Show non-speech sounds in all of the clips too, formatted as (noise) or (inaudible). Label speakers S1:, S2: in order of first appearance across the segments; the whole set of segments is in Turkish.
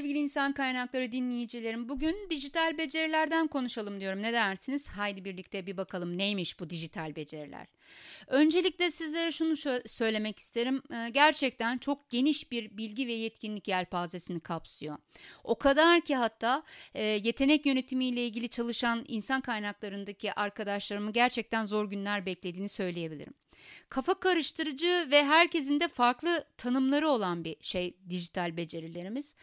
S1: sevgili insan kaynakları dinleyicilerim. Bugün dijital becerilerden konuşalım diyorum. Ne dersiniz? Haydi birlikte bir bakalım neymiş bu dijital beceriler. Öncelikle size şunu söylemek isterim. Ee, gerçekten çok geniş bir bilgi ve yetkinlik yelpazesini kapsıyor. O kadar ki hatta e, yetenek yönetimiyle ilgili çalışan insan kaynaklarındaki arkadaşlarımı gerçekten zor günler beklediğini söyleyebilirim kafa karıştırıcı ve herkesin de farklı tanımları olan bir şey dijital becerilerimiz.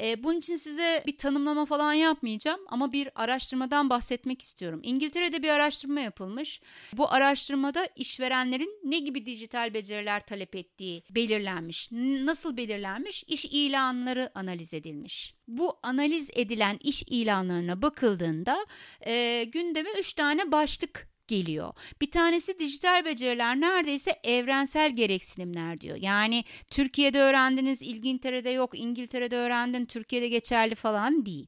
S1: E, bunun için size bir tanımlama falan yapmayacağım ama bir araştırmadan bahsetmek istiyorum. İngiltere'de bir araştırma yapılmış. Bu araştırmada işverenlerin ne gibi dijital beceriler talep ettiği belirlenmiş. Nasıl belirlenmiş? İş ilanları analiz edilmiş. Bu analiz edilen iş ilanlarına bakıldığında e, gündeme 3 tane başlık geliyor. Bir tanesi dijital beceriler neredeyse evrensel gereksinimler diyor. Yani Türkiye'de öğrendiniz, İngiltere'de yok, İngiltere'de öğrendin, Türkiye'de geçerli falan değil.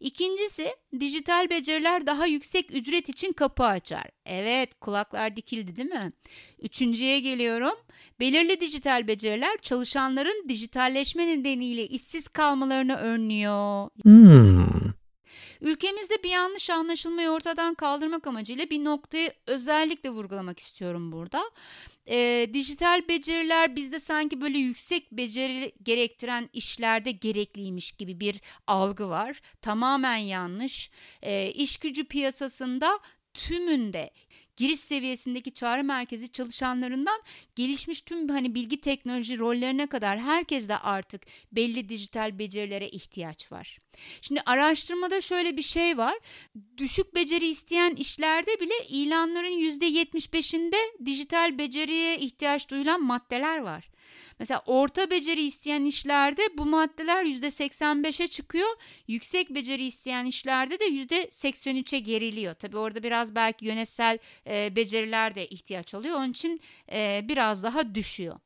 S1: İkincisi dijital beceriler daha yüksek ücret için kapı açar. Evet kulaklar dikildi değil mi? Üçüncüye geliyorum. Belirli dijital beceriler çalışanların dijitalleşme nedeniyle işsiz kalmalarını önlüyor. Hmm. Ülkemizde bir yanlış anlaşılmayı ortadan kaldırmak amacıyla bir noktayı özellikle vurgulamak istiyorum burada. E, dijital beceriler bizde sanki böyle yüksek beceri gerektiren işlerde gerekliymiş gibi bir algı var. Tamamen yanlış. E, iş gücü piyasasında tümünde giriş seviyesindeki çağrı merkezi çalışanlarından gelişmiş tüm hani bilgi teknoloji rollerine kadar herkeste artık belli dijital becerilere ihtiyaç var. Şimdi araştırmada şöyle bir şey var. Düşük beceri isteyen işlerde bile ilanların %75'inde dijital beceriye ihtiyaç duyulan maddeler var. Mesela orta beceri isteyen işlerde bu maddeler %85'e çıkıyor. Yüksek beceri isteyen işlerde de %83'e geriliyor. Tabii orada biraz belki yönetsel beceriler de ihtiyaç oluyor. Onun için biraz daha düşüyor.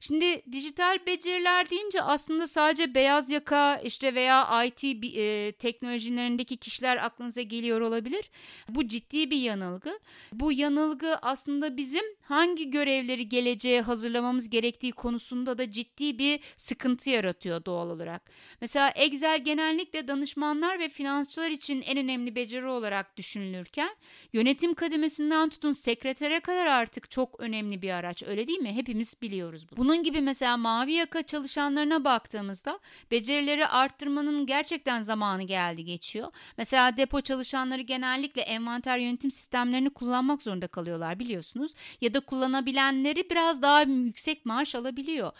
S1: Şimdi dijital beceriler deyince aslında sadece beyaz yaka işte veya IT e, teknolojilerindeki kişiler aklınıza geliyor olabilir. Bu ciddi bir yanılgı. Bu yanılgı aslında bizim hangi görevleri geleceğe hazırlamamız gerektiği konusunda da ciddi bir sıkıntı yaratıyor doğal olarak. Mesela Excel genellikle danışmanlar ve finansçılar için en önemli beceri olarak düşünülürken yönetim kademesinden tutun sekretere kadar artık çok önemli bir araç öyle değil mi? Hepimiz biliyoruz bunu. Bunun gibi mesela mavi yaka çalışanlarına baktığımızda becerileri arttırmanın gerçekten zamanı geldi geçiyor. Mesela depo çalışanları genellikle envanter yönetim sistemlerini kullanmak zorunda kalıyorlar biliyorsunuz. Ya da kullanabilenleri biraz daha yüksek maaş alabiliyor.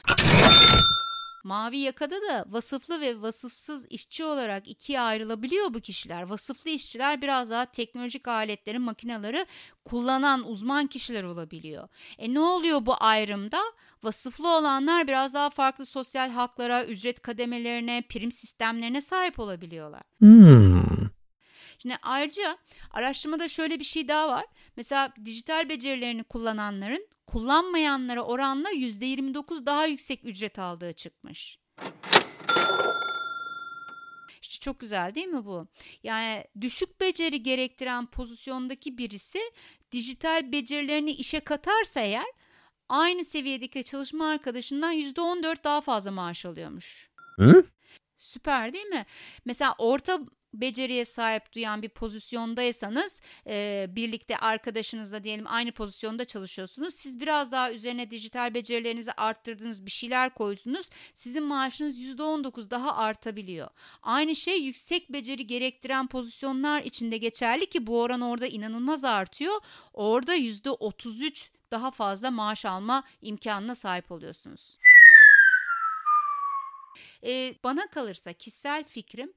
S1: Mavi yakada da vasıflı ve vasıfsız işçi olarak ikiye ayrılabiliyor bu kişiler. Vasıflı işçiler biraz daha teknolojik aletleri, makineleri kullanan uzman kişiler olabiliyor. E ne oluyor bu ayrımda? Vasıflı olanlar biraz daha farklı sosyal haklara, ücret kademelerine, prim sistemlerine sahip olabiliyorlar. Hmm. Şimdi ayrıca araştırmada şöyle bir şey daha var. Mesela dijital becerilerini kullananların kullanmayanlara oranla %29 daha yüksek ücret aldığı çıkmış. İşte çok güzel değil mi bu? Yani düşük beceri gerektiren pozisyondaki birisi dijital becerilerini işe katarsa eğer aynı seviyedeki çalışma arkadaşından %14 daha fazla maaş alıyormuş. Hı? Süper değil mi? Mesela orta beceriye sahip duyan bir pozisyondaysanız e, birlikte arkadaşınızla diyelim aynı pozisyonda çalışıyorsunuz. Siz biraz daha üzerine dijital becerilerinizi arttırdınız bir şeyler koydunuz. Sizin maaşınız %19 daha artabiliyor. Aynı şey yüksek beceri gerektiren pozisyonlar içinde geçerli ki bu oran orada inanılmaz artıyor. Orada %33 daha fazla maaş alma imkanına sahip oluyorsunuz. E, bana kalırsa kişisel fikrim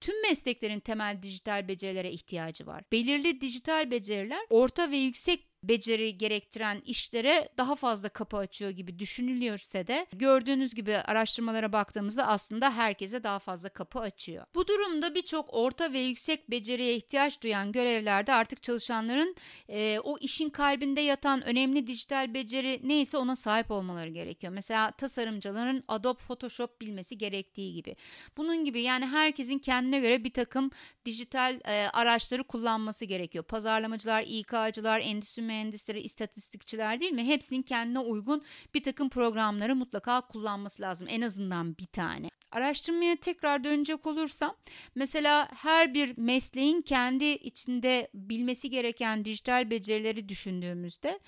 S1: tüm mesleklerin temel dijital becerilere ihtiyacı var. Belirli dijital beceriler orta ve yüksek beceri gerektiren işlere daha fazla kapı açıyor gibi düşünülüyorsa de gördüğünüz gibi araştırmalara baktığımızda aslında herkese daha fazla kapı açıyor. Bu durumda birçok orta ve yüksek beceriye ihtiyaç duyan görevlerde artık çalışanların e, o işin kalbinde yatan önemli dijital beceri neyse ona sahip olmaları gerekiyor. Mesela tasarımcıların Adobe Photoshop bilmesi gerektiği gibi. Bunun gibi yani herkesin kendi kendine göre bir takım dijital e, araçları kullanması gerekiyor. Pazarlamacılar, İK'cılar, endüstri mühendisleri, istatistikçiler değil mi? Hepsinin kendine uygun bir takım programları mutlaka kullanması lazım. En azından bir tane. Araştırmaya tekrar dönecek olursam mesela her bir mesleğin kendi içinde bilmesi gereken dijital becerileri düşündüğümüzde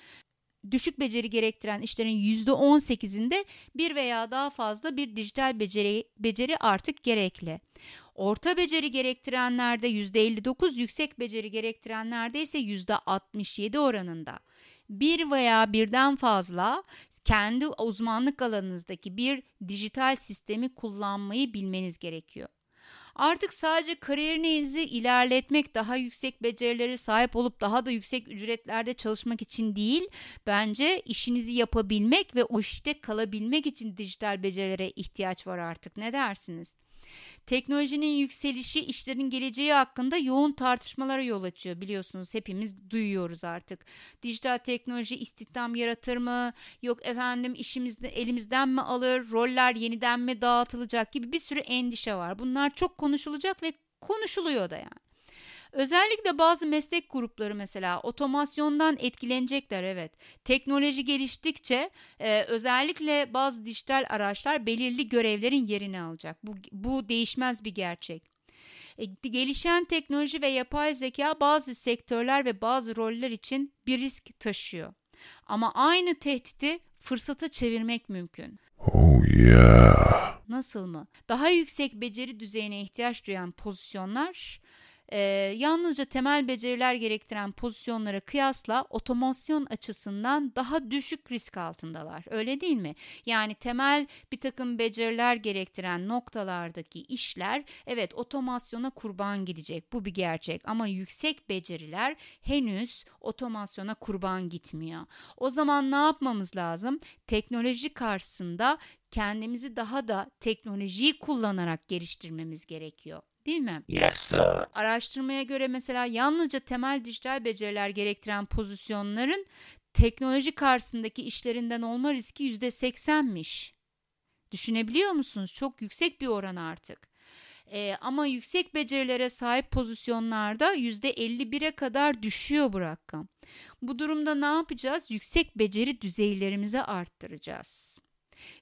S1: düşük beceri gerektiren işlerin %18'inde bir veya daha fazla bir dijital beceri, beceri artık gerekli. Orta beceri gerektirenlerde %59, yüksek beceri gerektirenlerde ise %67 oranında. Bir veya birden fazla kendi uzmanlık alanınızdaki bir dijital sistemi kullanmayı bilmeniz gerekiyor. Artık sadece kariyerinizi ilerletmek, daha yüksek becerileri sahip olup daha da yüksek ücretlerde çalışmak için değil, bence işinizi yapabilmek ve o işte kalabilmek için dijital becerilere ihtiyaç var artık. Ne dersiniz? Teknolojinin yükselişi işlerin geleceği hakkında yoğun tartışmalara yol açıyor biliyorsunuz hepimiz duyuyoruz artık. Dijital teknoloji istihdam yaratır mı? Yok efendim işimizde elimizden mi alır? Roller yeniden mi dağıtılacak gibi bir sürü endişe var. Bunlar çok konuşulacak ve konuşuluyor da yani. Özellikle bazı meslek grupları mesela otomasyondan etkilenecekler evet. Teknoloji geliştikçe e, özellikle bazı dijital araçlar belirli görevlerin yerini alacak. Bu, bu değişmez bir gerçek. E, gelişen teknoloji ve yapay zeka bazı sektörler ve bazı roller için bir risk taşıyor. Ama aynı tehdidi fırsata çevirmek mümkün. Oh yeah. Nasıl mı? Daha yüksek beceri düzeyine ihtiyaç duyan pozisyonlar e, yalnızca temel beceriler gerektiren pozisyonlara kıyasla otomasyon açısından daha düşük risk altındalar. Öyle değil mi? Yani temel bir takım beceriler gerektiren noktalardaki işler evet otomasyona kurban gidecek. Bu bir gerçek ama yüksek beceriler henüz otomasyona kurban gitmiyor. O zaman ne yapmamız lazım? Teknoloji karşısında kendimizi daha da teknolojiyi kullanarak geliştirmemiz gerekiyor. Değil mi? Yes sir. Araştırmaya göre mesela yalnızca temel dijital beceriler gerektiren pozisyonların teknoloji karşısındaki işlerinden olma riski %80'miş. Düşünebiliyor musunuz? Çok yüksek bir oran artık. Ee, ama yüksek becerilere sahip pozisyonlarda %51'e kadar düşüyor bu rakam. Bu durumda ne yapacağız? Yüksek beceri düzeylerimizi arttıracağız.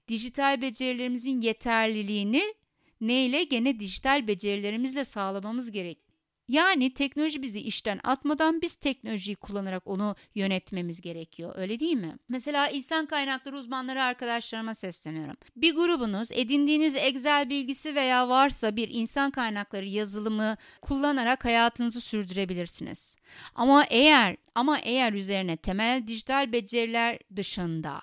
S1: Dijital becerilerimizin yeterliliğini neyle gene dijital becerilerimizle sağlamamız gerek. Yani teknoloji bizi işten atmadan biz teknolojiyi kullanarak onu yönetmemiz gerekiyor. Öyle değil mi? Mesela insan kaynakları uzmanları arkadaşlarıma sesleniyorum. Bir grubunuz edindiğiniz Excel bilgisi veya varsa bir insan kaynakları yazılımı kullanarak hayatınızı sürdürebilirsiniz. Ama eğer ama eğer üzerine temel dijital beceriler dışında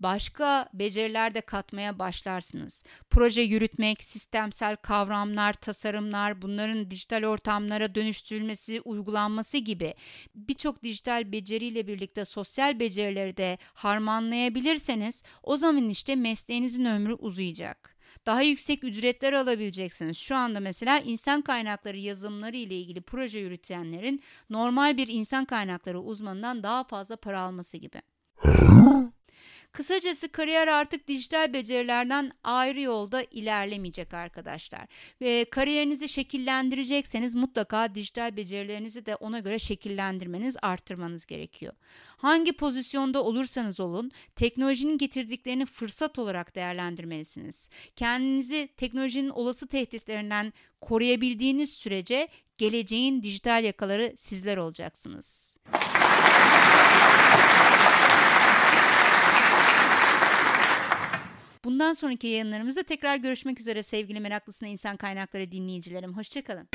S1: başka beceriler de katmaya başlarsınız. Proje yürütmek, sistemsel kavramlar, tasarımlar, bunların dijital ortamlara dönüştürülmesi, uygulanması gibi birçok dijital beceriyle birlikte sosyal becerileri de harmanlayabilirseniz o zaman işte mesleğinizin ömrü uzayacak daha yüksek ücretler alabileceksiniz. Şu anda mesela insan kaynakları yazılımları ile ilgili proje yürütenlerin normal bir insan kaynakları uzmanından daha fazla para alması gibi. (laughs) Kısacası kariyer artık dijital becerilerden ayrı yolda ilerlemeyecek arkadaşlar. Ve kariyerinizi şekillendirecekseniz mutlaka dijital becerilerinizi de ona göre şekillendirmeniz, arttırmanız gerekiyor. Hangi pozisyonda olursanız olun, teknolojinin getirdiklerini fırsat olarak değerlendirmelisiniz. Kendinizi teknolojinin olası tehditlerinden koruyabildiğiniz sürece geleceğin dijital yakaları sizler olacaksınız. Bundan sonraki yayınlarımızda tekrar görüşmek üzere sevgili meraklısına insan kaynakları dinleyicilerim. Hoşçakalın.